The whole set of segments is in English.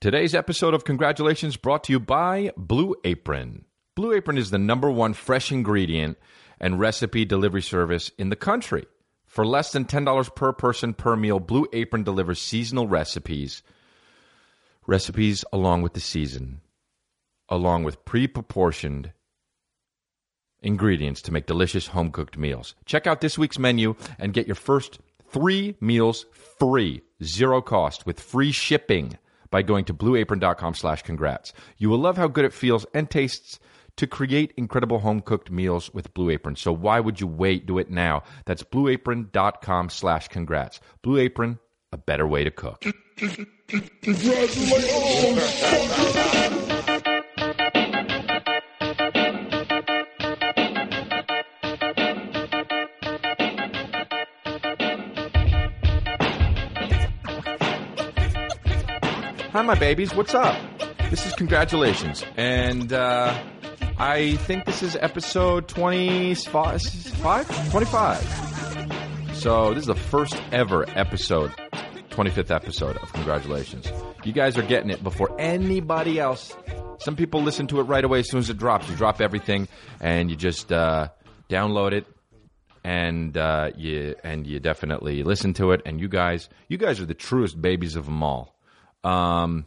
Today's episode of Congratulations brought to you by Blue Apron. Blue Apron is the number one fresh ingredient and recipe delivery service in the country. For less than $10 per person per meal, Blue Apron delivers seasonal recipes, recipes along with the season, along with pre proportioned ingredients to make delicious home cooked meals. Check out this week's menu and get your first three meals free, zero cost, with free shipping by going to blueapron.com slash congrats. You will love how good it feels and tastes to create incredible home cooked meals with Blue Apron. So why would you wait? Do it now. That's blueapron.com slash congrats. Blue Apron, a better way to cook. Hi, my babies. What's up? This is congratulations, and uh, I think this is episode 25, 25. So this is the first ever episode, 25th episode of congratulations. You guys are getting it before anybody else. Some people listen to it right away as soon as it drops. You drop everything, and you just uh, download it, and uh, you and you definitely listen to it. And you guys, you guys are the truest babies of them all. Um,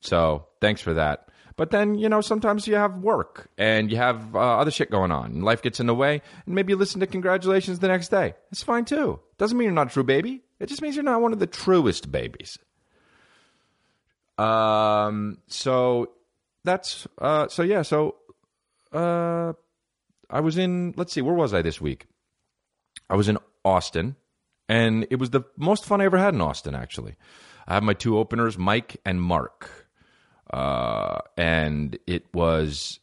so thanks for that. But then, you know, sometimes you have work and you have uh, other shit going on and life gets in the way and maybe you listen to congratulations the next day. It's fine too. Doesn't mean you're not a true baby. It just means you're not one of the truest babies. Um, so that's, uh, so yeah, so, uh, I was in, let's see, where was I this week? I was in Austin and it was the most fun I ever had in Austin, actually. I have my two openers, Mike and Mark, uh, and it was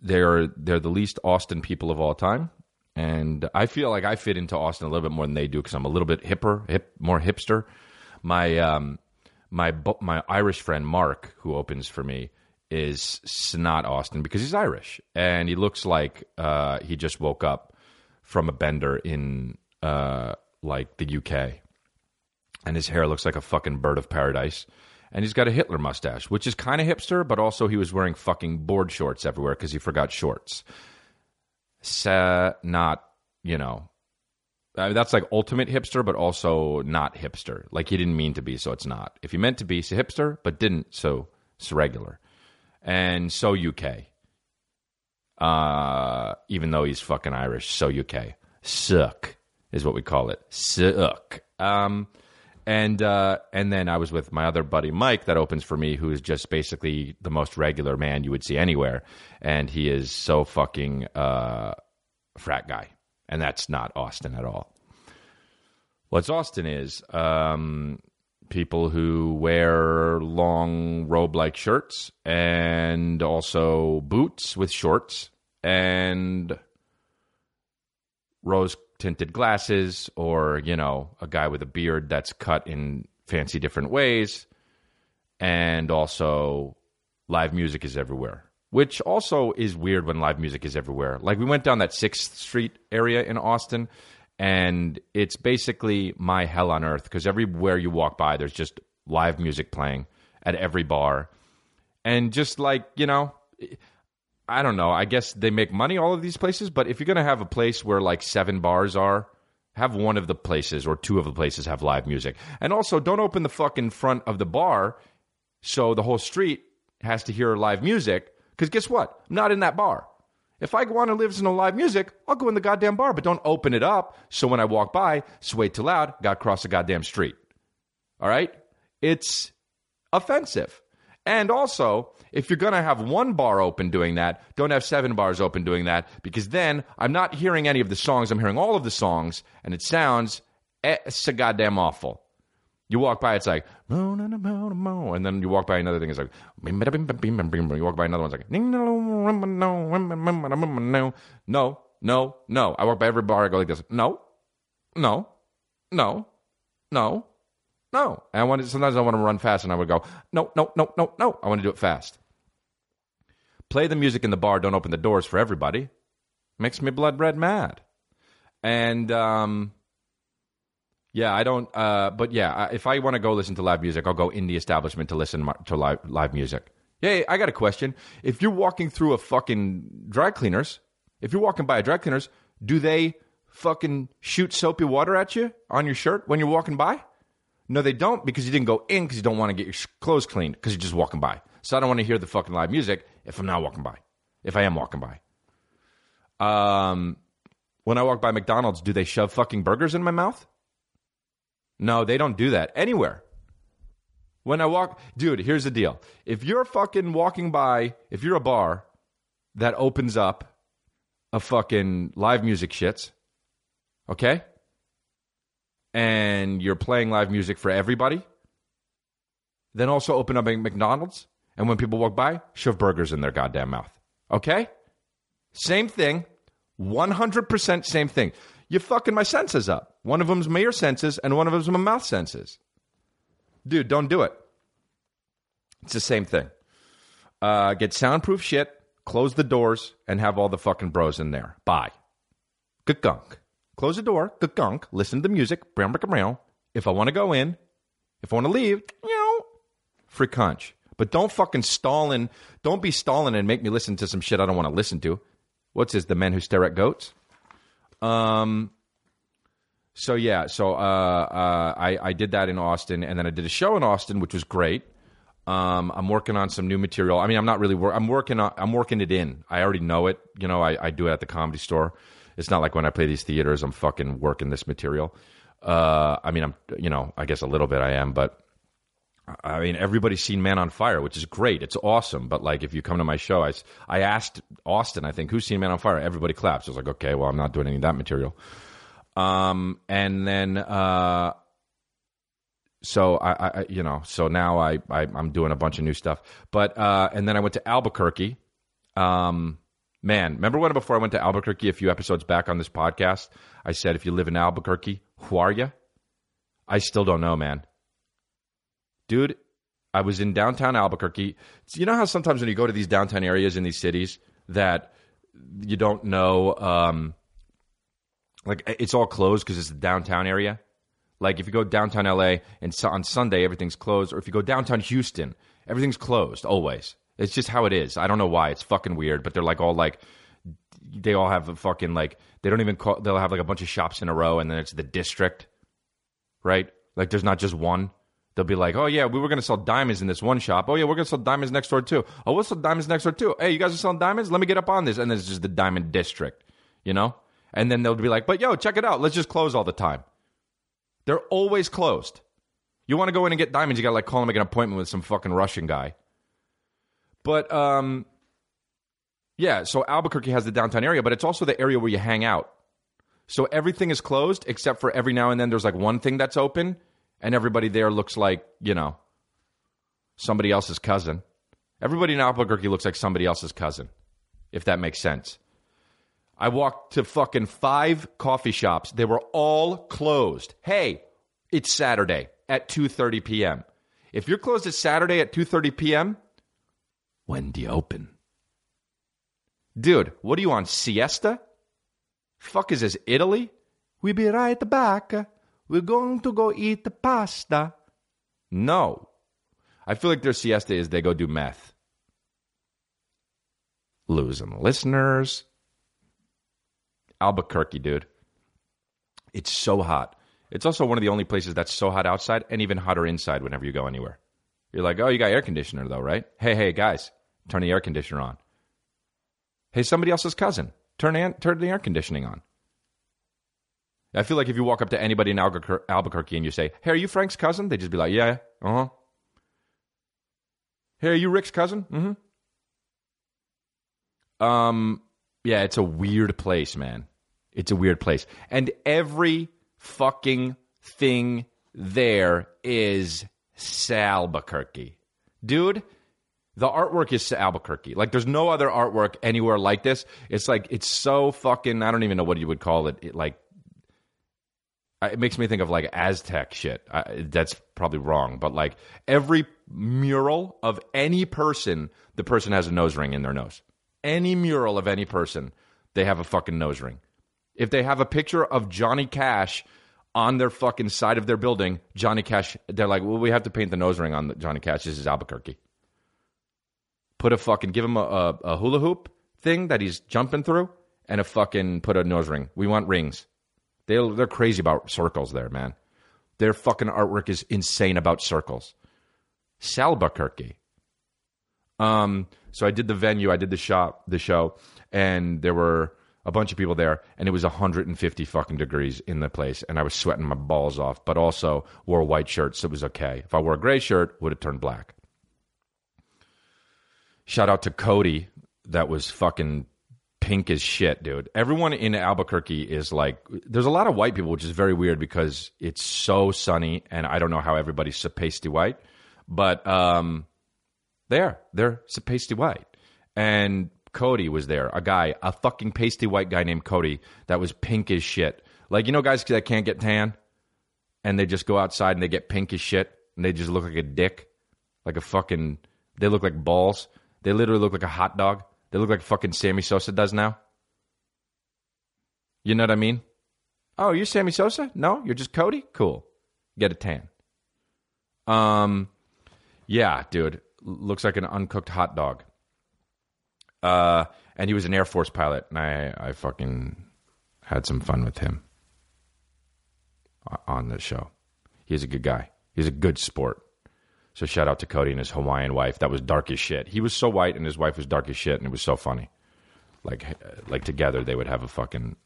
they're they're the least Austin people of all time, and I feel like I fit into Austin a little bit more than they do because I'm a little bit hipper, hip, more hipster. My um, my my Irish friend Mark, who opens for me, is not Austin because he's Irish. And he looks like uh, he just woke up from a bender in uh, like the UK and his hair looks like a fucking bird of paradise. And he's got a Hitler mustache, which is kind of hipster, but also he was wearing fucking board shorts everywhere because he forgot shorts. So, not, you know, I mean, that's like ultimate hipster, but also not hipster. Like he didn't mean to be, so it's not. If he meant to be, it's a hipster, but didn't, so it's regular. And so UK. Uh, even though he's fucking Irish, so UK. Suck is what we call it. Suck. Um, and uh, and then I was with my other buddy Mike that opens for me, who is just basically the most regular man you would see anywhere, and he is so fucking uh, frat guy, and that's not Austin at all. What's Austin is um, people who wear long robe like shirts and also boots with shorts and rose tinted glasses or, you know, a guy with a beard that's cut in fancy different ways. And also, live music is everywhere, which also is weird when live music is everywhere. Like, we went down that 6th Street area in Austin, and it's basically my hell on earth because everywhere you walk by, there's just live music playing at every bar. And just like, you know, I don't know. I guess they make money all of these places, but if you're going to have a place where like seven bars are, have one of the places or two of the places have live music. And also don't open the fucking front of the bar so the whole street has to hear live music cuz guess what? I'm not in that bar. If I want to listen to live music, I'll go in the goddamn bar, but don't open it up so when I walk by, sway too loud, got cross the goddamn street. All right? It's offensive. And also, if you're going to have one bar open doing that, don't have seven bars open doing that because then I'm not hearing any of the songs. I'm hearing all of the songs and it sounds eh, so goddamn awful. You walk by, it's like, and then you walk by another thing, it's like, you walk by another one, it's like, no, no, no. I walk by every bar, I go like this, no, no, no, no, no. And I want to, sometimes I want to run fast, and I would go, no, no, no, no, no. I want to do it fast. Play the music in the bar. Don't open the doors for everybody. Makes me blood red mad. And um, yeah, I don't. Uh, but yeah, if I want to go listen to live music, I'll go in the establishment to listen to live live music. Hey, I got a question. If you're walking through a fucking dry cleaners, if you're walking by a dry cleaners, do they fucking shoot soapy water at you on your shirt when you're walking by? No, they don't because you didn't go in because you don't want to get your clothes cleaned because you're just walking by. So I don't want to hear the fucking live music if I'm not walking by. If I am walking by. Um, when I walk by McDonald's, do they shove fucking burgers in my mouth? No, they don't do that anywhere. When I walk, dude, here's the deal. If you're fucking walking by, if you're a bar that opens up a fucking live music shits, okay? And you're playing live music for everybody, then also open up a McDonald's. And when people walk by, shove burgers in their goddamn mouth. Okay? Same thing. 100% same thing. You're fucking my senses up. One of them's my ear senses, and one of them's my mouth senses. Dude, don't do it. It's the same thing. Uh, get soundproof shit, close the doors, and have all the fucking bros in there. Bye. Good gunk. Close the door. Good gunk. Listen to the music. Brown, brown, brown. If I want to go in, if I want to leave, you know, Free conch. But don't fucking stall in. Don't be stalling and make me listen to some shit I don't want to listen to. What's this? The men who stare at goats. Um. So yeah, so uh, uh, I I did that in Austin, and then I did a show in Austin, which was great. Um, I'm working on some new material. I mean, I'm not really. Wor- I'm working on. I'm working it in. I already know it. You know, I, I do it at the comedy store. It's not like when I play these theaters, I'm fucking working this material. Uh, I mean, I'm. You know, I guess a little bit I am, but I mean, everybody's seen Man on Fire, which is great. It's awesome. But like, if you come to my show, I, I asked Austin, I think, who's seen Man on Fire? Everybody claps. I was like, okay, well, I'm not doing any of that material. Um, and then, uh, so I, I, you know, so now I, I, I'm doing a bunch of new stuff. But, uh, and then I went to Albuquerque. Um, man, remember when before I went to Albuquerque a few episodes back on this podcast, I said, if you live in Albuquerque, who are you? I still don't know, man. Dude i was in downtown albuquerque. You know how sometimes when you go to these downtown areas in these cities that you don't know um, like it's all closed because it's the downtown area? Like if you go downtown la and on sunday everything's closed or if you go downtown houston everything's closed always it's just how it is i don't know why it's fucking weird but they're like all like they all have a fucking like they don't even call they'll have like a bunch of shops in a row and then it's the district right? Like there's not just one. They'll be like, oh yeah, we were gonna sell diamonds in this one shop. Oh yeah, we're gonna sell diamonds next door too. Oh, we'll sell diamonds next door too. Hey, you guys are selling diamonds? Let me get up on this. And then it's just the diamond district, you know? And then they'll be like, but yo, check it out. Let's just close all the time. They're always closed. You want to go in and get diamonds, you gotta like call and make an appointment with some fucking Russian guy. But um yeah, so Albuquerque has the downtown area, but it's also the area where you hang out. So everything is closed except for every now and then there's like one thing that's open, and everybody there looks like, you know, somebody else's cousin. Everybody in Albuquerque looks like somebody else's cousin, if that makes sense. I walked to fucking five coffee shops. They were all closed. Hey, it's Saturday at 2:30 p.m. If you're closed at Saturday at 2:30 p.m., when do you open? Dude, what are you on siesta? Fuck is this Italy? We be right back. We're going to go eat pasta. No. I feel like their siesta is they go do meth. Losing listeners. Albuquerque, dude. It's so hot. It's also one of the only places that's so hot outside and even hotter inside whenever you go anywhere. You're like, oh, you got air conditioner though, right? Hey, hey, guys, turn the air conditioner on. Hey, somebody else's cousin, turn, an- turn the air conditioning on. I feel like if you walk up to anybody in Albuquer- Albuquerque and you say, hey, are you Frank's cousin? They'd just be like, yeah, uh huh. Hey, are you Rick's cousin? Mm hmm. Um, yeah, it's a weird place, man. It's a weird place. And every fucking thing there is Albuquerque. Dude, the artwork is Albuquerque. Like, there's no other artwork anywhere like this. It's like, it's so fucking, I don't even know what you would call it. it like, it makes me think of like Aztec shit. I, that's probably wrong, but like every mural of any person, the person has a nose ring in their nose. Any mural of any person, they have a fucking nose ring. If they have a picture of Johnny Cash on their fucking side of their building, Johnny Cash, they're like, well, we have to paint the nose ring on Johnny Cash. This is Albuquerque. Put a fucking, give him a, a, a hula hoop thing that he's jumping through and a fucking, put a nose ring. We want rings. They, they're crazy about circles there, man. Their fucking artwork is insane about circles. Salbuquerque. Um, so I did the venue, I did the shop, the show, and there were a bunch of people there, and it was 150 fucking degrees in the place, and I was sweating my balls off, but also wore a white shirt, so it was okay. If I wore a gray shirt, would have turned black. Shout out to Cody, that was fucking pink as shit, dude. Everyone in Albuquerque is like, there's a lot of white people, which is very weird because it's so sunny, and I don't know how everybody's so pasty white, but um, they're they're so pasty white, and Cody was there, a guy, a fucking pasty white guy named Cody that was pink as shit. Like you know, guys that can't get tan, and they just go outside and they get pink as shit, and they just look like a dick, like a fucking. They look like balls. They literally look like a hot dog. They look like fucking Sammy Sosa does now. You know what I mean? Oh, you're Sammy Sosa? No, you're just Cody. Cool. Get a tan. Um, yeah, dude, looks like an uncooked hot dog. Uh, and he was an Air Force pilot, and I, I fucking had some fun with him on the show. He's a good guy. He's a good sport. So shout out to Cody and his Hawaiian wife. That was dark as shit. He was so white, and his wife was dark as shit, and it was so funny. Like, like together they would have a fucking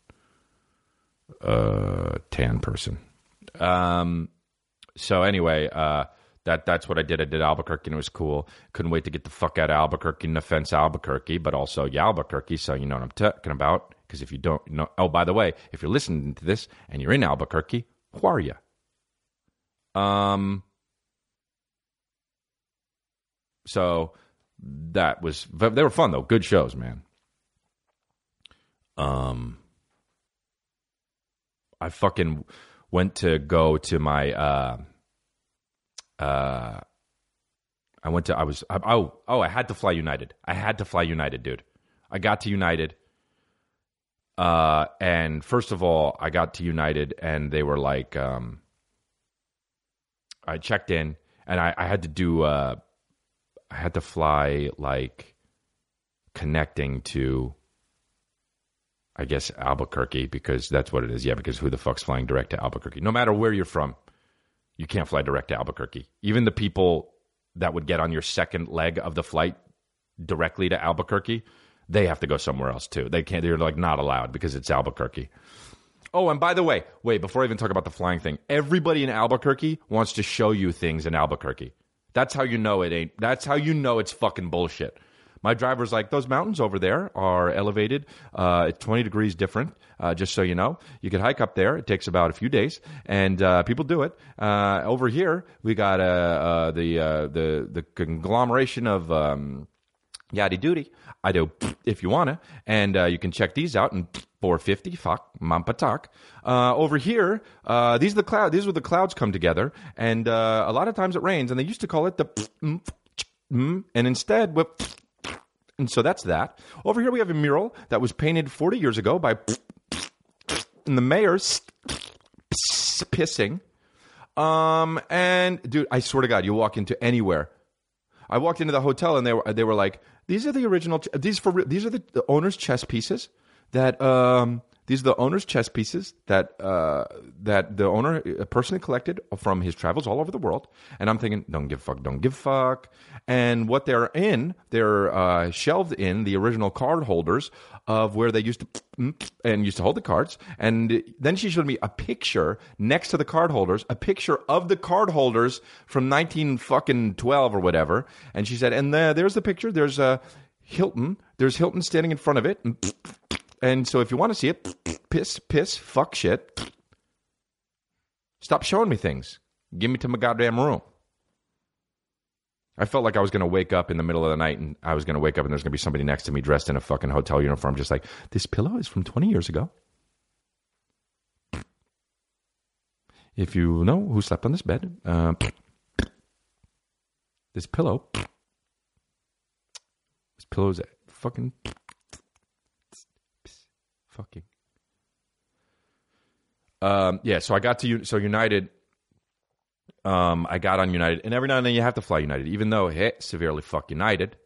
uh, tan person. Um. So anyway, uh, that that's what I did. I did Albuquerque, and it was cool. Couldn't wait to get the fuck out of Albuquerque. No offense, Albuquerque, but also Albuquerque. So you know what I'm talking about. Because if you don't know, oh by the way, if you're listening to this and you're in Albuquerque, who are you? Um. So that was they were fun though. Good shows, man. Um. I fucking went to go to my. Uh, uh, I went to I was I, oh oh I had to fly United. I had to fly United, dude. I got to United. Uh, and first of all, I got to United, and they were like, um, I checked in, and I, I had to do, uh, I had to fly like connecting to, I guess Albuquerque because that's what it is. Yeah, because who the fuck's flying direct to Albuquerque? No matter where you're from, you can't fly direct to Albuquerque. Even the people that would get on your second leg of the flight directly to Albuquerque, they have to go somewhere else too. They can't. They're like not allowed because it's Albuquerque. Oh, and by the way, wait, before I even talk about the flying thing, everybody in Albuquerque wants to show you things in Albuquerque. That's how you know it ain't. That's how you know it's fucking bullshit. My driver's like, those mountains over there are elevated. Uh, 20 degrees different, uh, just so you know. You can hike up there. It takes about a few days, and uh, people do it. Uh, over here, we got uh, uh, the, the, the conglomeration of. Um, Yaddy Duty. I do if you wanna, and you can check these out and 450. Fuck, mampatak. Uh, over here, uh, these are the cloud. These are where the clouds come together, and uh, a lot of times it rains, and they used to call it the and instead, and so that's that. Over here, we have a mural that was painted 40 years ago by and the mayor's pissing. Um, and dude, I swear to God, you walk into anywhere. I walked into the hotel and they were they were like, these are the original. These for these are the, owner's chess pieces that um these are the owner's chess pieces that uh, that the owner uh, personally collected from his travels all over the world. And I'm thinking, don't give fuck, don't give fuck. And what they're in, they're uh, shelved in the original card holders of where they used to and used to hold the cards. And then she showed me a picture next to the card holders, a picture of the card holders from 19 fucking 12 or whatever. And she said, and there, there's the picture. There's a uh, Hilton. There's Hilton standing in front of it. And and so if you want to see it, piss, piss, fuck shit. Stop showing me things. Give me to my goddamn room. I felt like I was going to wake up in the middle of the night and I was going to wake up and there's going to be somebody next to me dressed in a fucking hotel uniform, just like, this pillow is from 20 years ago. If you know who slept on this bed, uh, this pillow, this pillow is fucking, fucking. Um, yeah, so I got to so United um, I got on United, and every now and then you have to fly United, even though hey, severely fuck United.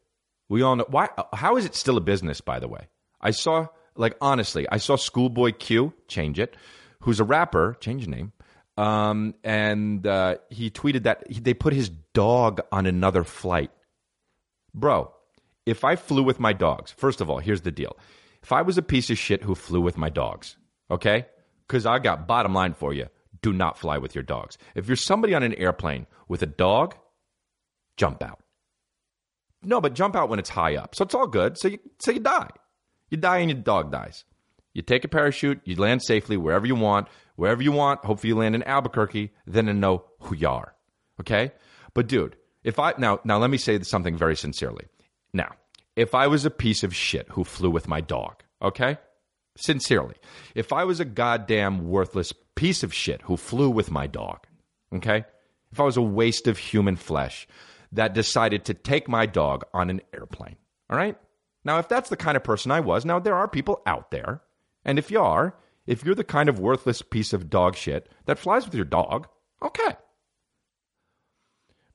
We all know why. How is it still a business? By the way, I saw like honestly, I saw Schoolboy Q change it, who's a rapper, change name, um, and uh, he tweeted that he, they put his dog on another flight. Bro, if I flew with my dogs, first of all, here's the deal: if I was a piece of shit who flew with my dogs, okay, because I got bottom line for you do not fly with your dogs. If you're somebody on an airplane with a dog, jump out. No, but jump out when it's high up. So it's all good. So you so you die. You die and your dog dies. You take a parachute, you land safely wherever you want, wherever you want. Hopefully you land in Albuquerque, then to know who you are. Okay? But dude, if I now now let me say something very sincerely. Now, if I was a piece of shit who flew with my dog, okay? Sincerely. If I was a goddamn worthless piece of shit who flew with my dog, okay? If I was a waste of human flesh that decided to take my dog on an airplane, all right? Now, if that's the kind of person I was, now there are people out there, and if you are, if you're the kind of worthless piece of dog shit that flies with your dog, okay.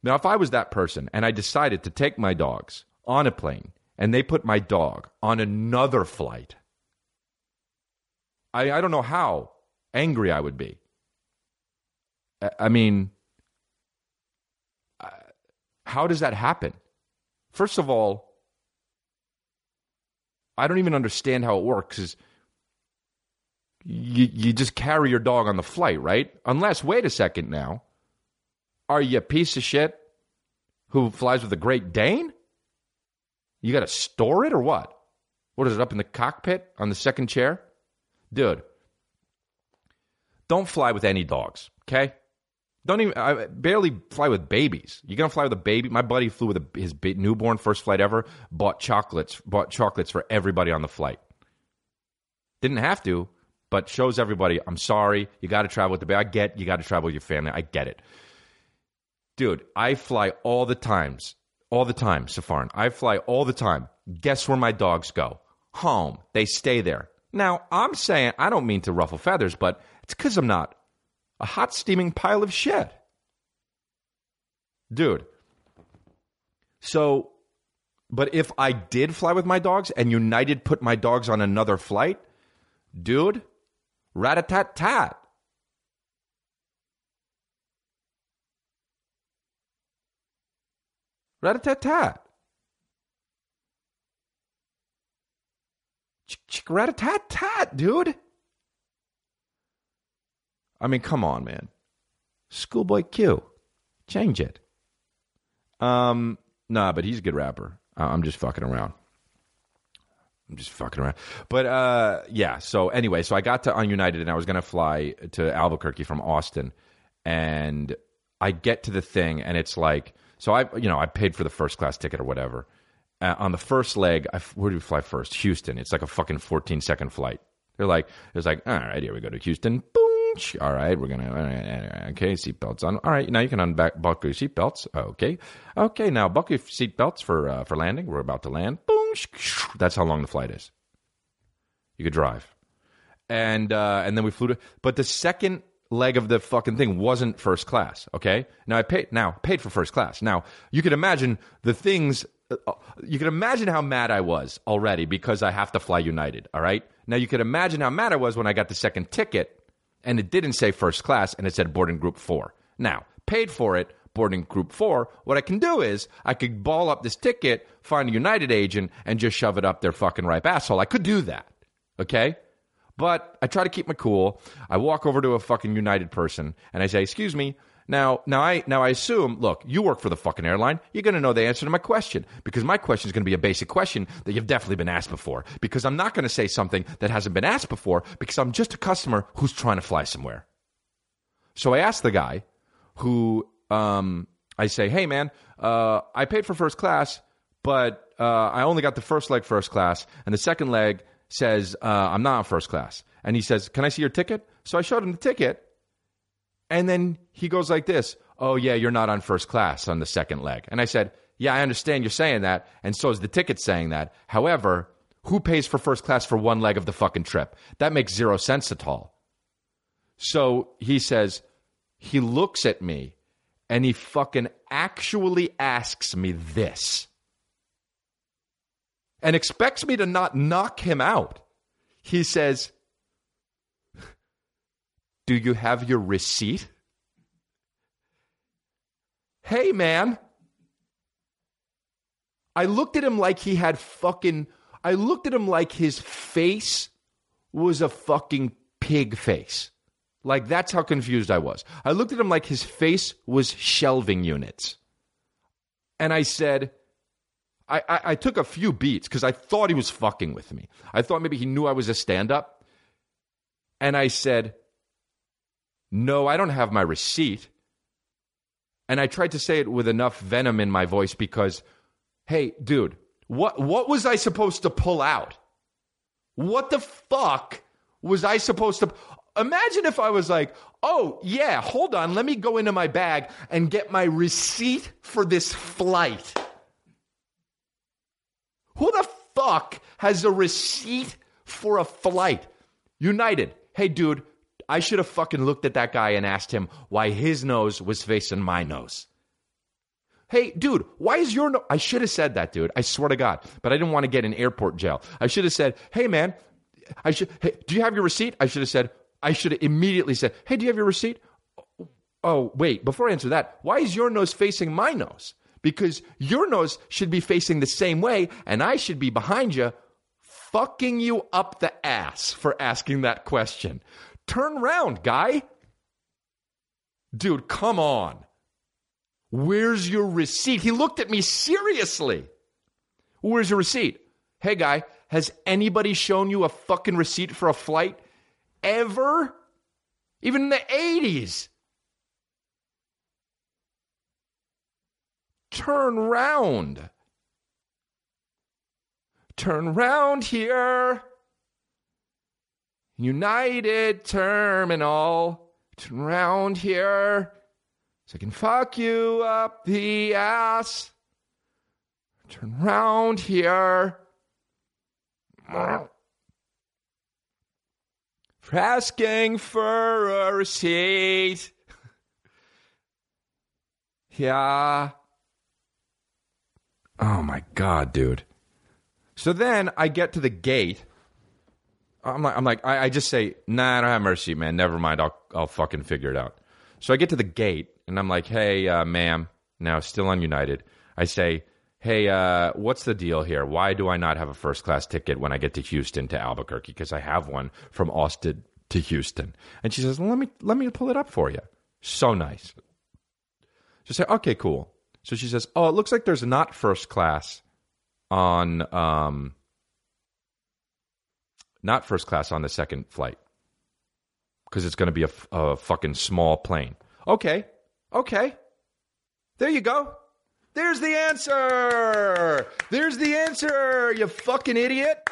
Now, if I was that person and I decided to take my dogs on a plane and they put my dog on another flight, I, I don't know how angry I would be. I, I mean, uh, how does that happen? First of all, I don't even understand how it works. Is you you just carry your dog on the flight, right? Unless, wait a second now, are you a piece of shit who flies with a Great Dane? You got to store it or what? What is it up in the cockpit on the second chair? dude, don't fly with any dogs, okay? Don't even I barely fly with babies. You're gonna fly with a baby. My buddy flew with a, his newborn first flight ever. Bought chocolates. Bought chocolates for everybody on the flight. Didn't have to, but shows everybody. I'm sorry. You got to travel with the baby. I get you got to travel with your family. I get it, dude. I fly all the times, all the time, Safarin. I fly all the time. Guess where my dogs go? Home. They stay there. Now, I'm saying, I don't mean to ruffle feathers, but it's because I'm not a hot steaming pile of shit. Dude. So, but if I did fly with my dogs and United put my dogs on another flight, dude, rat a tat tat. Rat a tat tat. rat a tat tat, dude. I mean, come on, man. Schoolboy Q. Change it. Um, nah, but he's a good rapper. I'm just fucking around. I'm just fucking around. But uh, yeah. So anyway, so I got to on United and I was gonna fly to Albuquerque from Austin, and I get to the thing and it's like, so I, you know, I paid for the first class ticket or whatever, uh, on the first leg, I, where do we fly first? Houston. It's like a fucking 14 second flight. They're like, it's like, all right, here we go to Houston. Boom. All right, we're gonna. Okay, seatbelts on. All right, now you can unbuckle your seatbelts. Okay, okay. Now buckle your seatbelts for uh, for landing. We're about to land. Boom. That's how long the flight is. You could drive, and uh, and then we flew to. But the second leg of the fucking thing wasn't first class. Okay, now I paid. Now paid for first class. Now you can imagine the things uh, you can imagine how mad I was already because I have to fly United. All right. Now you can imagine how mad I was when I got the second ticket and it didn't say first class and it said boarding group four. Now, paid for it, boarding group four. What I can do is I could ball up this ticket, find a United agent, and just shove it up their fucking ripe asshole. I could do that. Okay. But I try to keep my cool. I walk over to a fucking United person and I say, Excuse me, now, now I now I assume, look, you work for the fucking airline. You're going to know the answer to my question because my question is going to be a basic question that you've definitely been asked before. Because I'm not going to say something that hasn't been asked before because I'm just a customer who's trying to fly somewhere. So I asked the guy who um, I say, hey man, uh, I paid for first class, but uh, I only got the first leg first class, and the second leg says uh, I'm not on first class. And he says, "Can I see your ticket?" So I showed him the ticket, and then he goes like this, "Oh yeah, you're not on first class on the second leg." And I said, "Yeah, I understand you're saying that, and so is the ticket saying that. However, who pays for first class for one leg of the fucking trip? That makes zero sense at all." So he says, he looks at me and he fucking actually asks me this and expects me to not knock him out. He says, Do you have your receipt? Hey, man. I looked at him like he had fucking. I looked at him like his face was a fucking pig face. Like that's how confused I was. I looked at him like his face was shelving units. And I said, I, I, I took a few beats because I thought he was fucking with me. I thought maybe he knew I was a stand up. And I said, No, I don't have my receipt. And I tried to say it with enough venom in my voice because, hey, dude, what, what was I supposed to pull out? What the fuck was I supposed to? Imagine if I was like, oh, yeah, hold on, let me go into my bag and get my receipt for this flight. Who the fuck has a receipt for a flight? United. Hey, dude, I should have fucking looked at that guy and asked him why his nose was facing my nose. Hey, dude, why is your nose? I should have said that, dude. I swear to God. But I didn't want to get in airport jail. I should have said, hey, man, I should, hey, do you have your receipt? I should have said, I should have immediately said, Hey, do you have your receipt? Oh, wait, before I answer that, why is your nose facing my nose? Because your nose should be facing the same way, and I should be behind you, fucking you up the ass for asking that question. Turn around, guy. Dude, come on. Where's your receipt? He looked at me seriously. Where's your receipt? Hey, guy, has anybody shown you a fucking receipt for a flight? ever, even in the 80s. Turn round. Turn round here. United Terminal. Turn round here. So I can fuck you up the ass. Turn round here for asking for a receipt. yeah. Oh my god, dude. So then I get to the gate. I'm like, I'm like, I, I just say, nah, I don't have mercy, man. Never mind. I'll, I'll fucking figure it out. So I get to the gate and I'm like, hey, uh, ma'am. Now still on United. I say, hey, uh, what's the deal here? Why do I not have a first class ticket when I get to Houston to Albuquerque? Because I have one from Austin to Houston. And she says, let me let me pull it up for you. So nice. She said, okay, cool. So she says, oh, it looks like there's not first class on um, not first class on the second flight because it's going to be a, a fucking small plane. Okay, okay, there you go. There's the answer. There's the answer, you fucking idiot.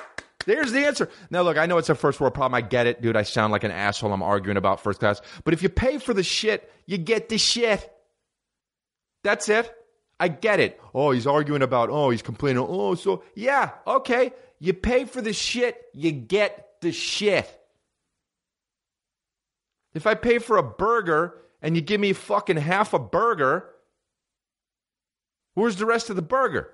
There's the answer. Now, look, I know it's a first world problem. I get it, dude. I sound like an asshole. I'm arguing about first class. But if you pay for the shit, you get the shit. That's it. I get it. Oh, he's arguing about, oh, he's complaining. Oh, so, yeah, okay. You pay for the shit, you get the shit. If I pay for a burger and you give me fucking half a burger, Where's the rest of the burger?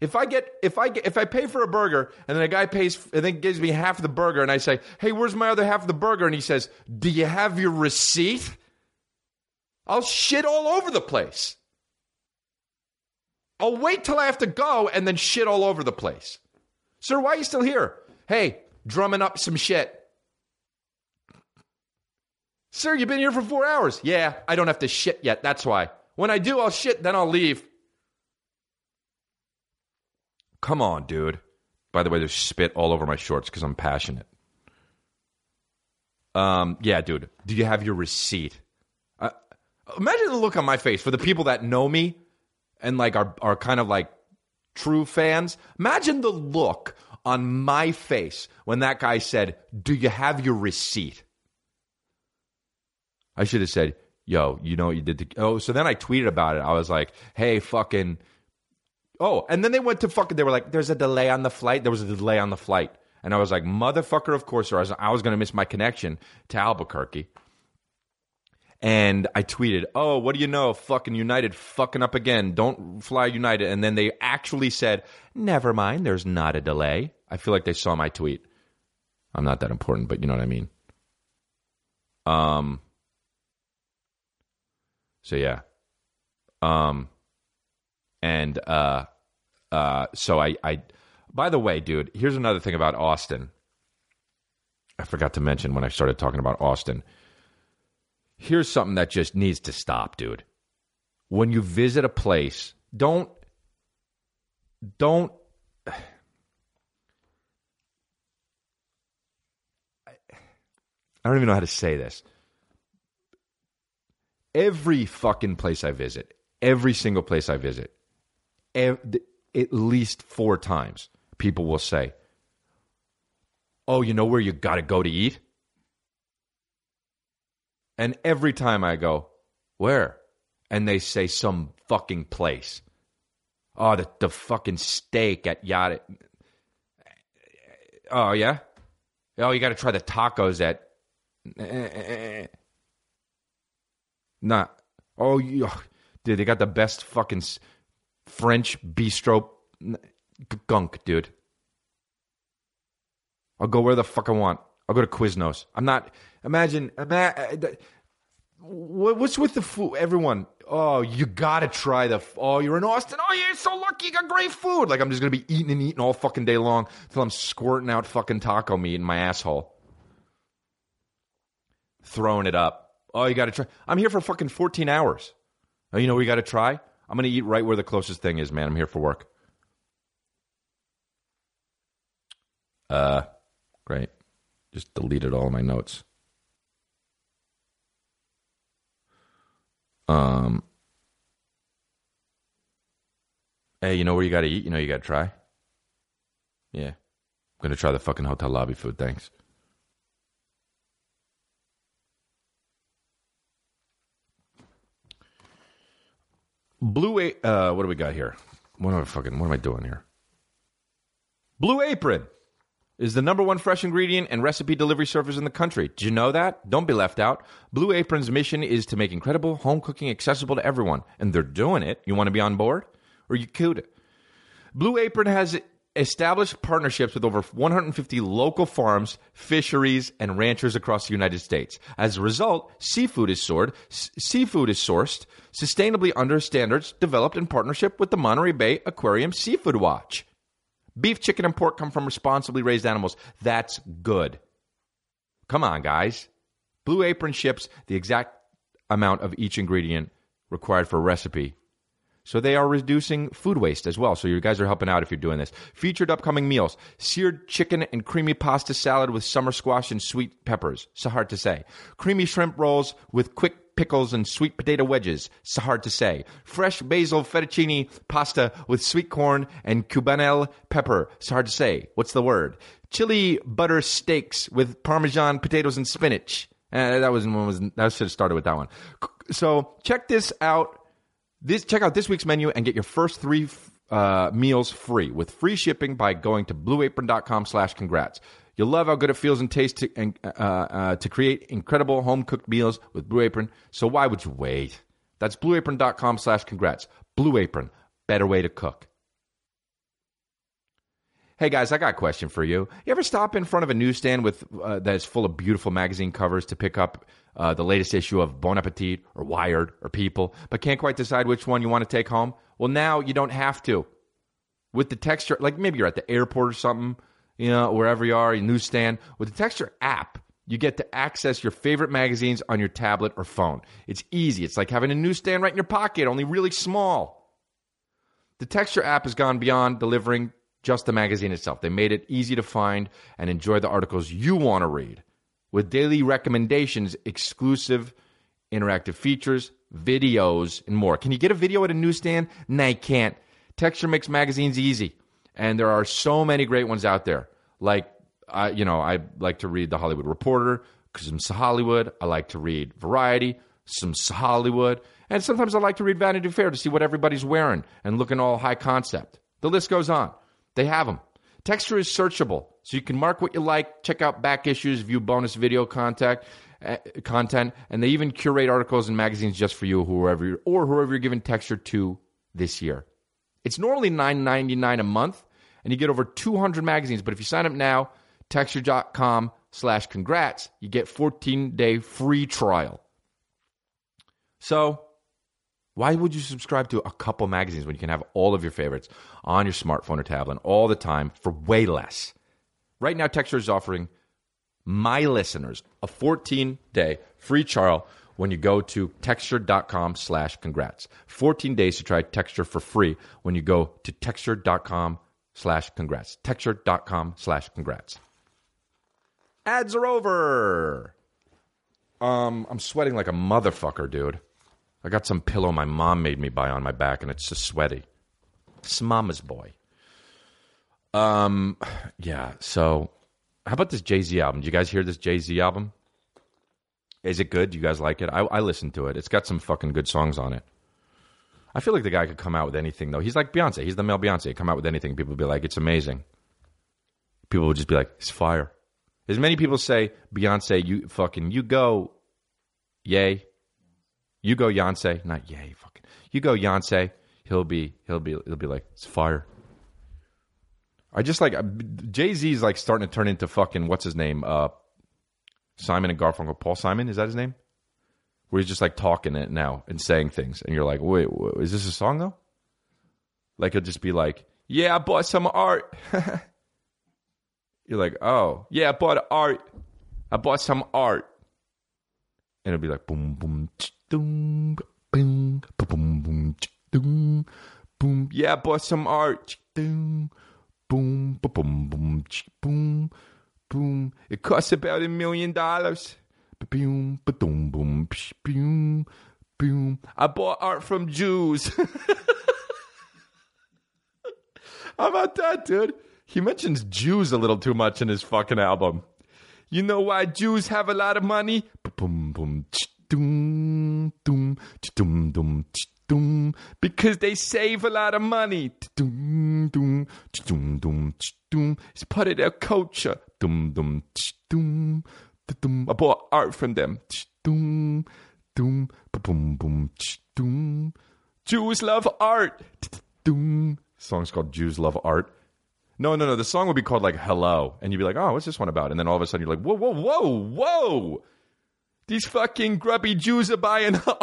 If I get if I get if I pay for a burger and then a guy pays and then gives me half the burger and I say, "Hey, where's my other half of the burger?" and he says, "Do you have your receipt?" I'll shit all over the place. I'll wait till I have to go and then shit all over the place. Sir, why are you still here? Hey, drumming up some shit. Sir, you've been here for four hours. Yeah, I don't have to shit yet. That's why. When I do, I'll shit, then I'll leave. Come on, dude. By the way, there's spit all over my shorts because I'm passionate. Um, yeah, dude. Do you have your receipt? Imagine the look on my face for the people that know me and like are are kind of like true fans. Imagine the look on my face when that guy said, "Do you have your receipt?" I should have said, "Yo, you know what you did to." Oh, so then I tweeted about it. I was like, "Hey, fucking." Oh, and then they went to fucking. They were like, "There's a delay on the flight." There was a delay on the flight, and I was like, "Motherfucker!" Of course, or I was, I was going to miss my connection to Albuquerque. And I tweeted, "Oh, what do you know? Fucking United fucking up again. Don't fly United." And then they actually said, "Never mind. There's not a delay." I feel like they saw my tweet. I'm not that important, but you know what I mean. Um. So yeah. Um. And uh, uh. So I I. By the way, dude, here's another thing about Austin. I forgot to mention when I started talking about Austin here's something that just needs to stop, dude. When you visit a place, don't don't I don't even know how to say this. Every fucking place I visit, every single place I visit, at least four times, people will say, Oh, you know where you got to go to eat? And every time I go, where? And they say some fucking place. Oh, the, the fucking steak at Yada. Oh, yeah? Oh, you got to try the tacos at. Nah. Oh, you, dude, they got the best fucking French bistro gunk, dude. I'll go where the fuck I want. I'll go to Quiznos. I'm not. Imagine, imagine uh, what's with the food? Everyone, oh, you gotta try the. Oh, you're in Austin. Oh, you're so lucky. You got great food. Like I'm just gonna be eating and eating all fucking day long until I'm squirting out fucking taco meat in my asshole, throwing it up. Oh, you gotta try. I'm here for fucking 14 hours. Oh, you know you gotta try? I'm gonna eat right where the closest thing is, man. I'm here for work. Uh, great. Just deleted all my notes. Um, hey, you know where you got to eat? You know you got to try? Yeah. I'm going to try the fucking hotel lobby food. Thanks. Blue A- uh what do we got here? What am I fucking what am I doing here? Blue Apron is the number one fresh ingredient and recipe delivery service in the country. Did you know that? Don't be left out. Blue Apron's mission is to make incredible home cooking accessible to everyone, and they're doing it. You want to be on board? Or you could. Blue Apron has established partnerships with over 150 local farms, fisheries, and ranchers across the United States. As a result, seafood is soared, seafood is sourced sustainably under standards developed in partnership with the Monterey Bay Aquarium Seafood Watch. Beef, chicken, and pork come from responsibly raised animals. That's good. Come on, guys. Blue Apron ships the exact amount of each ingredient required for a recipe. So they are reducing food waste as well. So you guys are helping out if you're doing this. Featured upcoming meals seared chicken and creamy pasta salad with summer squash and sweet peppers. So hard to say. Creamy shrimp rolls with quick pickles and sweet potato wedges. It's hard to say. Fresh basil fettuccine pasta with sweet corn and cubanelle pepper. It's hard to say. What's the word? Chili butter steaks with parmesan potatoes and spinach. Uh, that was one was that should have started with that one. So check this out. This check out this week's menu and get your first three uh, meals free with free shipping by going to blueapron.com/congrats. You'll love how good it feels and tastes to, uh, uh, to create incredible home cooked meals with Blue Apron. So why would you wait? That's blueapron.com slash congrats. Blue Apron, better way to cook. Hey guys, I got a question for you. You ever stop in front of a newsstand with uh, that is full of beautiful magazine covers to pick up uh, the latest issue of Bon Appetit or Wired or People, but can't quite decide which one you want to take home? Well, now you don't have to. With the texture, like maybe you're at the airport or something you know, wherever you are, your newsstand. With the Texture app, you get to access your favorite magazines on your tablet or phone. It's easy. It's like having a newsstand right in your pocket, only really small. The Texture app has gone beyond delivering just the magazine itself. They made it easy to find and enjoy the articles you want to read with daily recommendations, exclusive interactive features, videos, and more. Can you get a video at a newsstand? No, you can't. Texture makes magazines easy, and there are so many great ones out there. Like, I, you know, I like to read the Hollywood Reporter because some Hollywood. I like to read Variety, some Hollywood, and sometimes I like to read Vanity Fair to see what everybody's wearing and looking all high concept. The list goes on. They have them. Texture is searchable, so you can mark what you like, check out back issues, view bonus video content, uh, content, and they even curate articles and magazines just for you, whoever or whoever you're giving Texture to this year. It's normally $9.99 a month, and you get over 200 magazines. But if you sign up now, texture.com slash congrats, you get 14 day free trial. So why would you subscribe to a couple magazines when you can have all of your favorites on your smartphone or tablet all the time for way less? Right now, Texture is offering my listeners a 14 day free trial when you go to texture.com slash congrats. 14 days to try Texture for free when you go to texture.com slash congrats. Texture.com slash congrats. Ads are over. Um, I'm sweating like a motherfucker, dude. I got some pillow my mom made me buy on my back, and it's just sweaty. It's mama's boy. Um, yeah. So, how about this Jay Z album? Did you guys hear this Jay Z album? Is it good? Do you guys like it? I, I listened to it. It's got some fucking good songs on it. I feel like the guy could come out with anything though. He's like Beyonce. He's the male Beyonce. Come out with anything. People would be like, it's amazing. People would just be like, it's fire. As many people say, Beyonce, you fucking, you go, yay. You go Beyonce, not yay, fucking. You go Beyonce. He'll be, he'll be, he'll be like, it's fire. I just like Jay Z is like starting to turn into fucking what's his name? Uh, Simon and Garfunkel. Paul Simon is that his name? where he's just like talking it now and saying things, and you're like, wait, wait is this a song though? Like he'll just be like, yeah, I bought some art. you're like, oh, yeah, I bought art. I bought some art. And it'll be like boom, boom, boom, boom, boom, boom, boom, boom. Yeah, I bought some art. Boom, boom, boom, boom, boom, boom. It costs about a million dollars. Boom, boom, boom, boom, boom. I bought art from Jews. How about that, dude? He mentions Jews a little too much in his fucking album. You know why Jews have a lot of money? Boom, boom, doom, doom, doom, doom, doom, because they save a lot of money. Doom, doom, doom, doom, doom. It's part of their culture. Doom, doom, doom, I bought art from them. Jews love art. Song's called Jews Love Art. No, no, no. The song would be called like Hello. And you'd be like, oh, what's this one about? And then all of a sudden you're like, whoa, whoa, whoa, whoa. These fucking grubby Jews are buying art.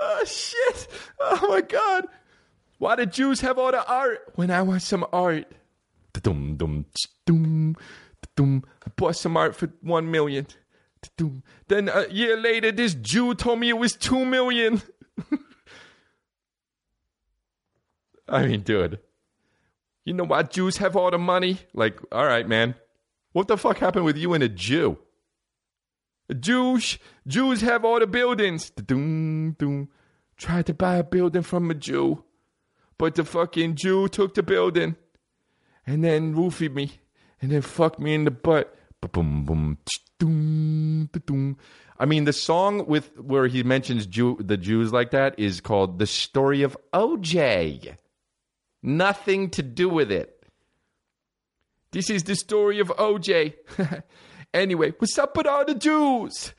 oh shit! Oh my god! Why do Jews have all the art when I want some art? Dum dum. I bought some art for one million. Then a year later, this Jew told me it was two million. I mean, dude, you know why Jews have all the money? Like, all right, man, what the fuck happened with you and a Jew? Jews, Jews have all the buildings. Doom, doom. Tried to buy a building from a Jew, but the fucking Jew took the building, and then roofied me, and then fucked me in the butt. Boom, boom, doom. I mean, the song with where he mentions Jew, the Jews like that is called "The Story of OJ." Nothing to do with it. This is the story of OJ. Anyway, what's up with all the Jews?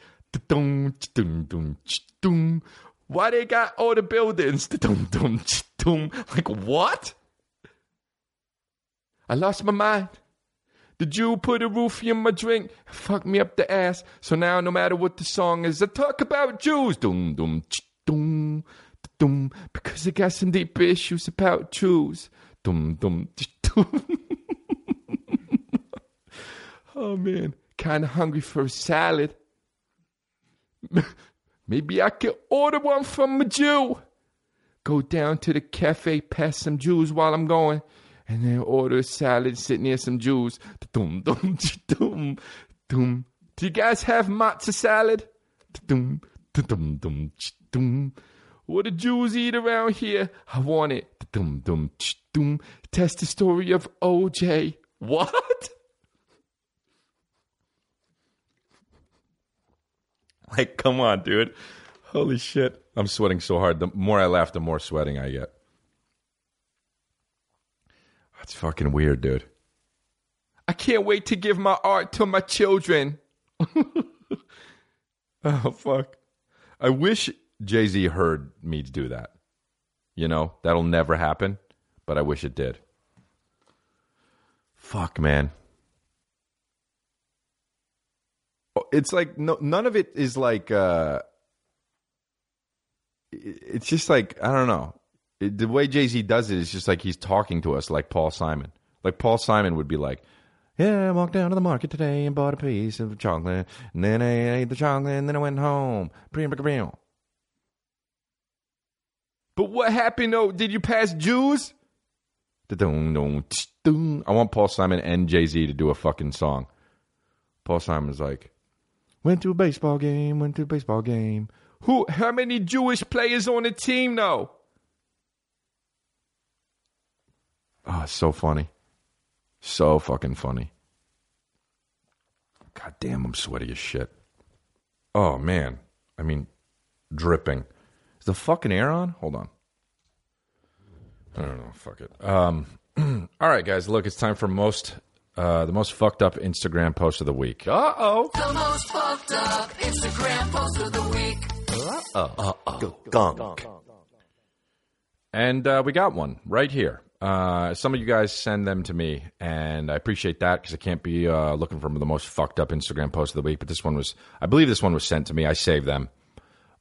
Why they got all the buildings? Like what? I lost my mind. The Jew put a roofie in my drink, fucked me up the ass. So now, no matter what the song is, I talk about Jews. Dum dum dum dum, because I got some deep issues about Jews. Dum dum dum. oh man kind of hungry for a salad. Maybe I could order one from a Jew. Go down to the cafe, pass some Jews while I'm going, and then order a salad, sit near some Jews. Do you guys have matzo salad? What do Jews eat around here? I want it. Dum. Test the story of OJ. What? Like, come on, dude. Holy shit. I'm sweating so hard. The more I laugh, the more sweating I get. That's fucking weird, dude. I can't wait to give my art to my children. oh, fuck. I wish Jay Z heard me do that. You know, that'll never happen, but I wish it did. Fuck, man. It's like no, none of it is like. uh It's just like I don't know. The way Jay Z does it is just like he's talking to us, like Paul Simon. Like Paul Simon would be like, "Yeah, I walked down to the market today and bought a piece of chocolate, and then I ate the chocolate, and then I went home." But what happened? though? did you pass Jews? I want Paul Simon and Jay Z to do a fucking song. Paul Simon's like, went to a baseball game, went to a baseball game. Who? How many Jewish players on the team though? Oh, it's so funny, so fucking funny. God damn, I'm sweaty as shit. Oh man, I mean, dripping. Is the fucking air on? Hold on. I don't know. Fuck it. Um, all right, guys. Look, it's time for most uh, the most fucked up Instagram post of the week. Uh oh. The most fucked up Instagram post of the week. Uh oh. Gunk. And uh, we got one right here. Uh, some of you guys send them to me, and I appreciate that because I can't be uh, looking for the most fucked up Instagram post of the week. But this one was, I believe this one was sent to me. I saved them.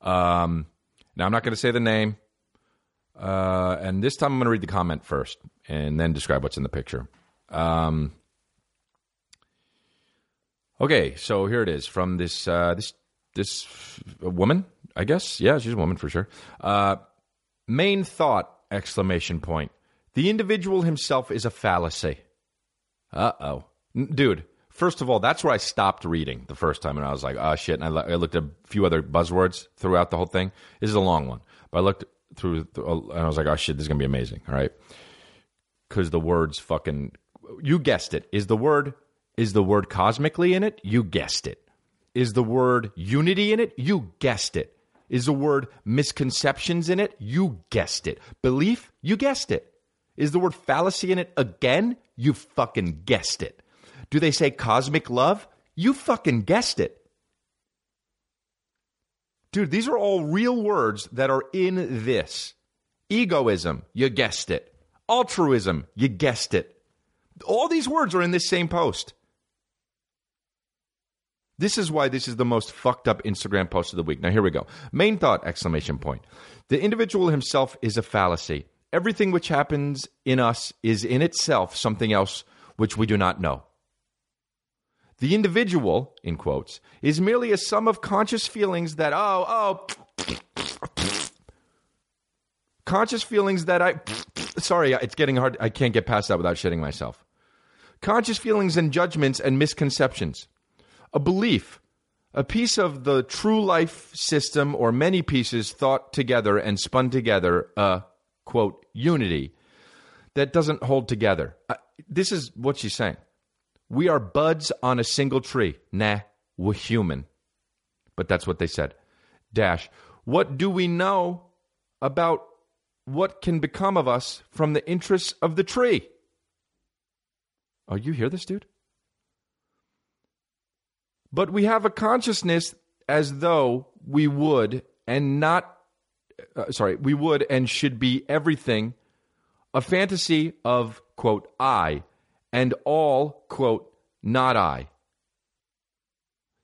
Um, now I'm not going to say the name, uh, and this time I'm going to read the comment first, and then describe what's in the picture. Um, okay, so here it is from this uh, this this woman. I guess yeah, she's a woman for sure. Uh, main thought exclamation point the individual himself is a fallacy. Uh oh. Dude, first of all, that's where I stopped reading the first time, and I was like, oh shit. And I, I, looked at a few other buzzwords throughout the whole thing. This is a long one, but I looked through, and I was like, oh shit, this is going to be amazing. All right. Because the words fucking, you guessed it. Is the word, is the word cosmically in it? You guessed it. Is the word unity in it? You guessed it. Is the word misconceptions in it? You guessed it. Belief? You guessed it. Is the word fallacy in it again? You fucking guessed it. Do they say cosmic love? You fucking guessed it. Dude, these are all real words that are in this. Egoism, you guessed it. Altruism, you guessed it. All these words are in this same post. This is why this is the most fucked up Instagram post of the week. Now here we go. Main thought exclamation point. The individual himself is a fallacy. Everything which happens in us is in itself something else which we do not know. The individual, in quotes, is merely a sum of conscious feelings that, oh, oh, conscious feelings that I, sorry, it's getting hard. I can't get past that without shitting myself. Conscious feelings and judgments and misconceptions. A belief, a piece of the true life system or many pieces thought together and spun together, a quote, unity that doesn't hold together. Uh, this is what she's saying. We are buds on a single tree. Nah, we're human. But that's what they said. Dash. What do we know about what can become of us from the interests of the tree? Oh, you hear this, dude? But we have a consciousness as though we would and not uh, sorry, we would and should be everything a fantasy of, quote, I, and all, quote, not I.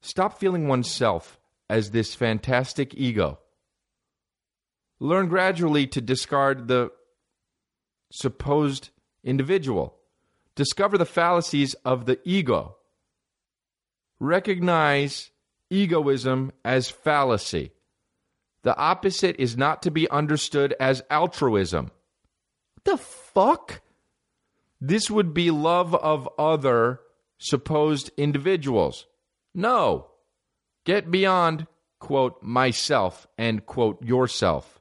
Stop feeling oneself as this fantastic ego. Learn gradually to discard the supposed individual. Discover the fallacies of the ego. Recognize egoism as fallacy. The opposite is not to be understood as altruism. the fuck? This would be love of other supposed individuals. No. Get beyond, quote, myself and, quote, yourself.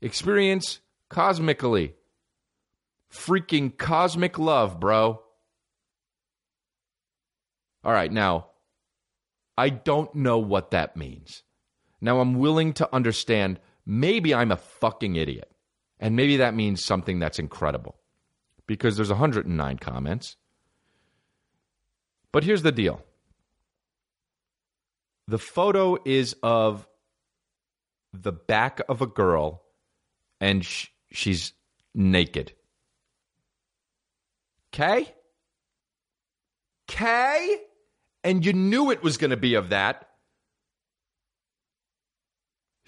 Experience cosmically. Freaking cosmic love, bro. All right, now, I don't know what that means. Now, I'm willing to understand maybe I'm a fucking idiot. And maybe that means something that's incredible because there's 109 comments. But here's the deal the photo is of the back of a girl and sh- she's naked. Okay? Okay? And you knew it was going to be of that.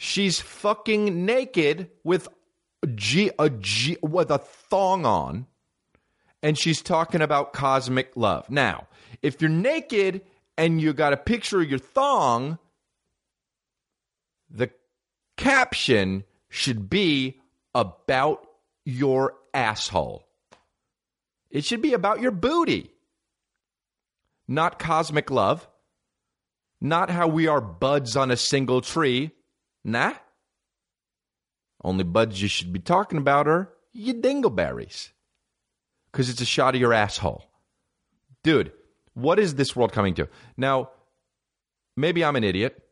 She's fucking naked with a G, a G, with a thong on, and she's talking about cosmic love. Now, if you're naked and you got a picture of your thong, the caption should be about your asshole. It should be about your booty, not cosmic love, not how we are buds on a single tree. Nah. Only buds you should be talking about are your dingleberries. Because it's a shot of your asshole. Dude, what is this world coming to? Now, maybe I'm an idiot.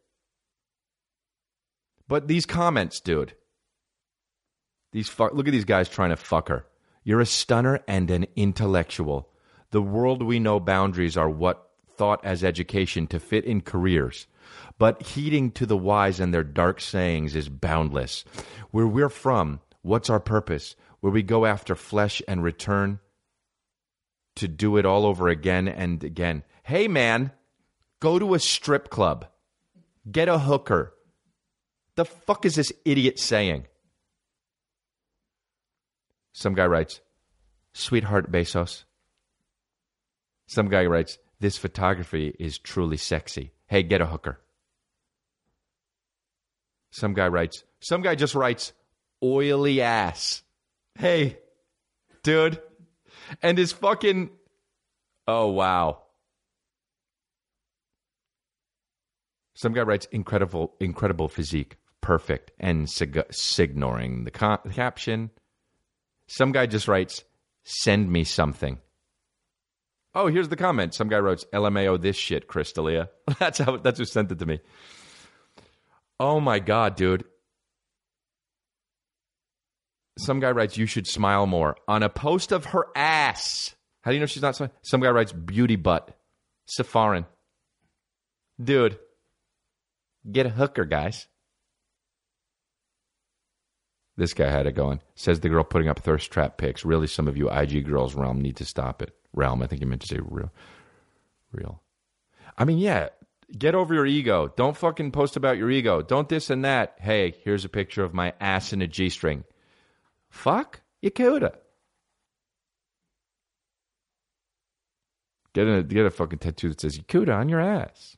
But these comments, dude. These fuck, look at these guys trying to fuck her. You're a stunner and an intellectual. The world we know boundaries are what thought as education to fit in careers. But heeding to the wise and their dark sayings is boundless. Where we're from, what's our purpose? Where we go after flesh and return to do it all over again and again. Hey, man, go to a strip club, get a hooker. The fuck is this idiot saying? Some guy writes, Sweetheart Bezos. Some guy writes, This photography is truly sexy. Hey, get a hooker. Some guy writes, Some guy just writes, Oily ass. Hey, dude. And his fucking. Oh, wow. Some guy writes, Incredible, incredible physique. Perfect. And sig- signoring the, con- the caption. Some guy just writes, send me something. Oh, here's the comment. Some guy wrote, LMAO this shit, Chris D'Elia. That's how that's who sent it to me. Oh my god, dude. Some guy writes, you should smile more. On a post of her ass. How do you know she's not smiling? Some guy writes, beauty butt. Safarin. Dude. Get a hooker, guys. This guy had it going. Says the girl putting up thirst trap pics. Really, some of you IG girls realm need to stop it. Realm, I think you meant to say real. Real. I mean, yeah, get over your ego. Don't fucking post about your ego. Don't this and that. Hey, here's a picture of my ass in a G string. Fuck, you. Get a get a fucking tattoo that says Yakuda on your ass.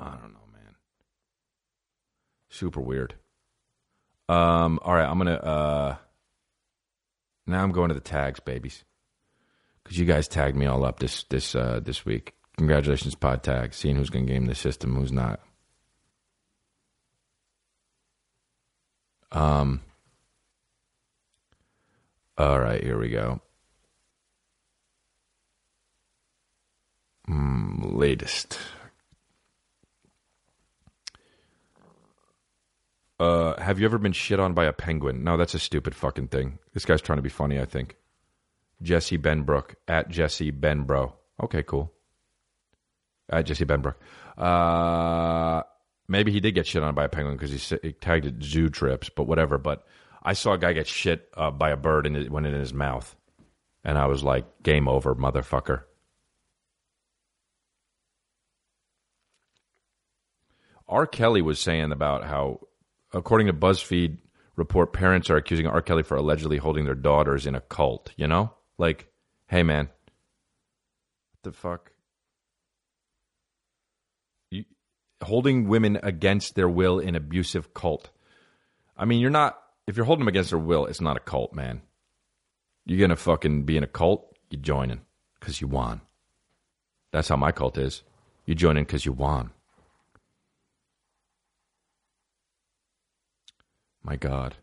I don't know, man. Super weird. Um, all right, I'm gonna uh now I'm going to the tags, babies. Cause you guys tagged me all up this this uh this week. Congratulations, pod tag, seeing who's gonna game the system, who's not. Um all right, here we go. Mm, latest. Uh, have you ever been shit on by a penguin? No, that's a stupid fucking thing. This guy's trying to be funny, I think. Jesse Benbrook at Jesse Benbro. Okay, cool. At Jesse Benbrook. Uh, maybe he did get shit on by a penguin because he, he tagged it zoo trips, but whatever. But I saw a guy get shit uh, by a bird and it went in his mouth, and I was like, "Game over, motherfucker." R. Kelly was saying about how, according to BuzzFeed report, parents are accusing R. Kelly for allegedly holding their daughters in a cult. You know, like, hey man, what the fuck? You, holding women against their will in abusive cult. I mean, you're not. If you're holding them against their will, it's not a cult, man. You're gonna fucking be in a cult. You joining? because you won. That's how my cult is. You join in because you won. My God.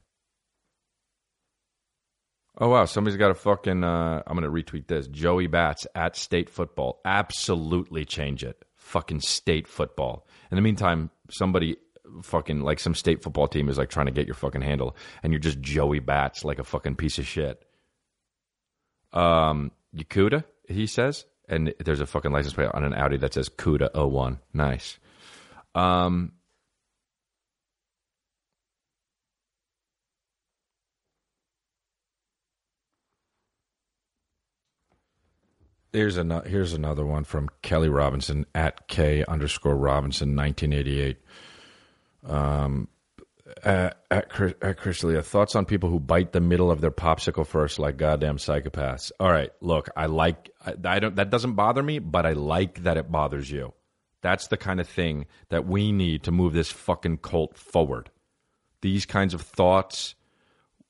Oh wow, somebody's got a fucking. Uh, I'm gonna retweet this. Joey Bats at State Football. Absolutely change it. Fucking State Football. In the meantime, somebody fucking like some state football team is like trying to get your fucking handle, and you're just Joey Bats like a fucking piece of shit. Um, Yakuda, he says, and there's a fucking license plate on an Audi that says Cuda 01. Nice. Um, Here's another. Here's another one from Kelly Robinson at K underscore Robinson, 1988. Um, at at, at Chris thoughts on people who bite the middle of their popsicle first, like goddamn psychopaths. All right, look, I like. I, I don't. That doesn't bother me, but I like that it bothers you. That's the kind of thing that we need to move this fucking cult forward. These kinds of thoughts,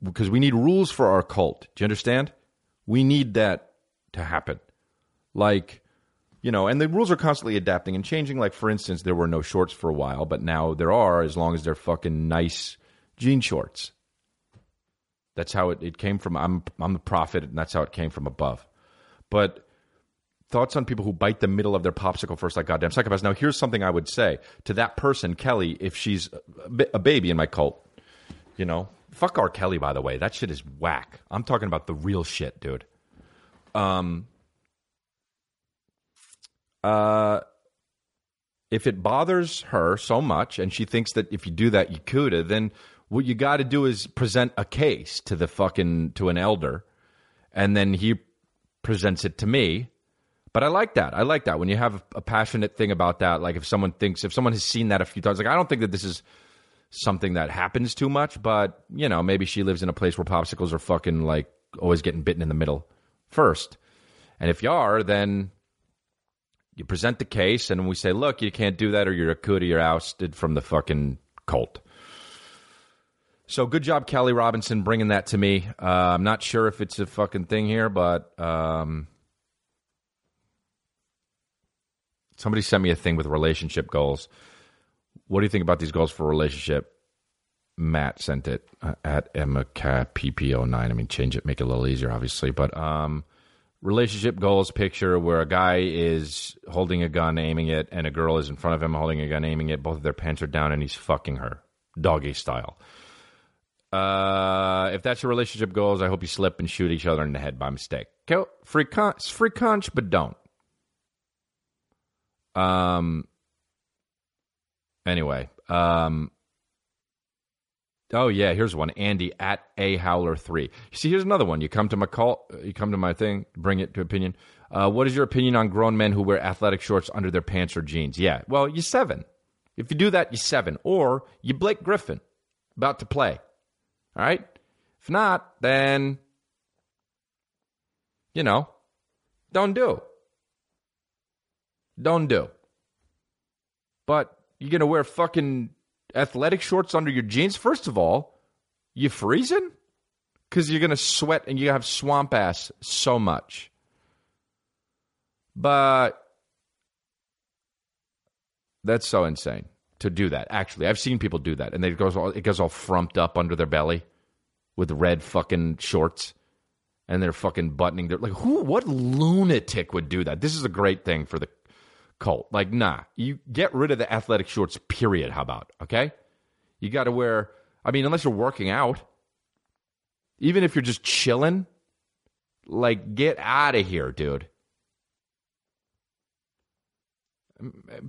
because we need rules for our cult. Do you understand? We need that to happen. Like, you know, and the rules are constantly adapting and changing. Like, for instance, there were no shorts for a while, but now there are as long as they're fucking nice jean shorts. That's how it, it came from. I'm, I'm the prophet, and that's how it came from above. But thoughts on people who bite the middle of their popsicle first, like goddamn psychopaths. Now, here's something I would say to that person, Kelly, if she's a, baby in my cult, you know, fuck R. Kelly, by the way. That shit is whack. I'm talking about the real shit, dude. Um, uh, if it bothers her so much and she thinks that if you do that you could then what you got to do is present a case to the fucking to an elder and then he presents it to me. But i like that. I like that. When you have a passionate thing about that like if someone thinks if someone has seen that a few times like i don't think that this is something that happens too much but you know maybe she lives in a place where popsicles are fucking like always getting bitten in the middle first. And if you are then you present the case, and we say, look, you can't do that, or you're a cootie, you're ousted from the fucking cult. So good job, Kelly Robinson, bringing that to me. Uh, I'm not sure if it's a fucking thing here, but um, somebody sent me a thing with relationship goals. What do you think about these goals for relationship? Matt sent it uh, at Emma Cat PP09. I mean, change it, make it a little easier, obviously. But um, relationship goals picture where a guy is holding a gun, aiming it, and a girl is in front of him holding a gun, aiming it. Both of their pants are down, and he's fucking her, doggy style. Uh, if that's your relationship goals, I hope you slip and shoot each other in the head by mistake. Free con- free conch, but don't. Um. Anyway, um. Oh yeah, here's one. Andy at a howler three. See, here's another one. You come to my call. You come to my thing. Bring it to opinion. Uh, what is your opinion on grown men who wear athletic shorts under their pants or jeans? Yeah, well, you seven. If you do that, you seven, or you Blake Griffin, about to play. All right. If not, then you know, don't do. Don't do. But you're gonna wear fucking athletic shorts under your jeans, first of all, you freezing? Because you're going to sweat and you have swamp ass so much. But that's so insane to do that. Actually, I've seen people do that, and it goes all, it goes all frumped up under their belly with red fucking shorts, and they're fucking buttoning They're like who? What lunatic would do that? This is a great thing for the cult. Like, nah, you get rid of the athletic shorts, period. How about, okay? You got to wear, I mean, unless you're working out, even if you're just chilling, like, get out of here, dude.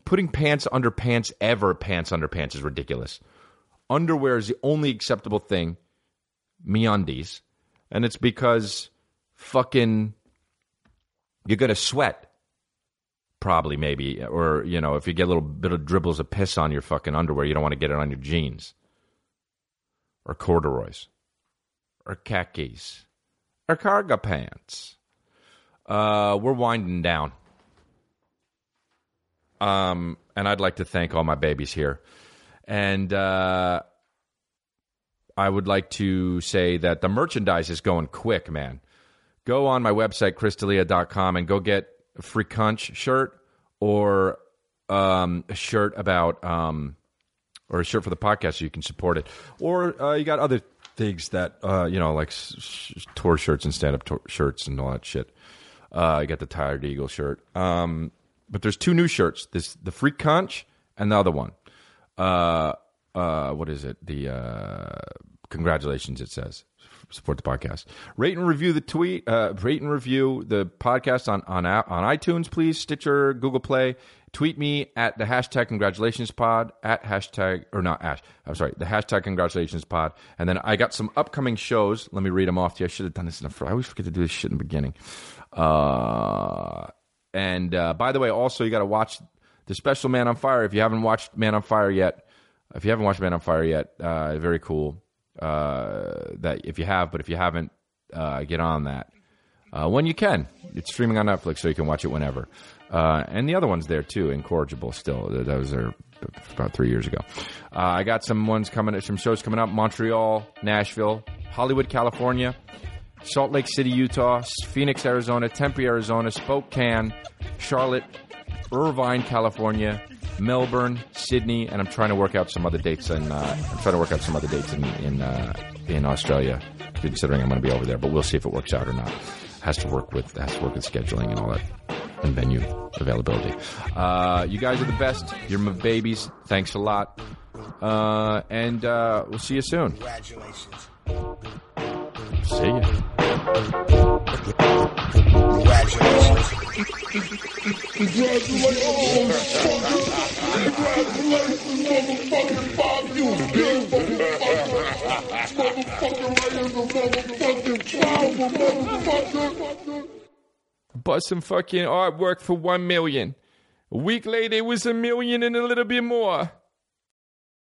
Putting pants under pants, ever pants under pants, is ridiculous. Underwear is the only acceptable thing, me undies, and it's because fucking you're going to sweat probably maybe or you know if you get a little bit of dribbles of piss on your fucking underwear you don't want to get it on your jeans. Or corduroys. Or khakis. Or cargo pants. Uh, we're winding down. Um, and i'd like to thank all my babies here. And uh, i would like to say that the merchandise is going quick man. Go on my website, chrisdelia.com, and go get a free conch shirt or um, a shirt about, um, or a shirt for the podcast so you can support it. Or uh, you got other things that, uh, you know, like s- s- tour shirts and stand up shirts and all that shit. Uh, I got the Tired Eagle shirt. Um, but there's two new shirts this the free conch and the other one. Uh, uh, what is it? The uh, congratulations. It says support the podcast. Rate and review the tweet. Uh, rate and review the podcast on on on iTunes, please. Stitcher, Google Play. Tweet me at the hashtag congratulations pod at hashtag or not ash. I'm sorry, the hashtag congratulations pod. And then I got some upcoming shows. Let me read them off to you. I should have done this in the. fr- I always forget to do this shit in the beginning. Uh, and uh, by the way, also you got to watch the special Man on Fire. If you haven't watched Man on Fire yet, if you haven't watched Man on Fire yet, uh, very cool. Uh, that if you have, but if you haven't, uh, get on that uh, when you can. It's streaming on Netflix, so you can watch it whenever. Uh, and the other one's there too, incorrigible. Still, those are about three years ago. Uh, I got some ones coming, some shows coming up: Montreal, Nashville, Hollywood, California. Salt Lake City, Utah, Phoenix, Arizona, Tempe, Arizona, Spokane, Charlotte, Irvine, California, Melbourne, Sydney, and I'm trying to work out some other dates. And uh, I'm trying to work out some other dates in in, uh, in Australia, considering I'm going to be over there. But we'll see if it works out or not. Has to work with has to work with scheduling and all that, and venue availability. Uh, you guys are the best. You're my babies. Thanks a lot, uh, and uh, we'll see you soon. Congratulations. See ya. Congratulations. bought some fucking artwork for one million. A week later, it was a million and a little bit more.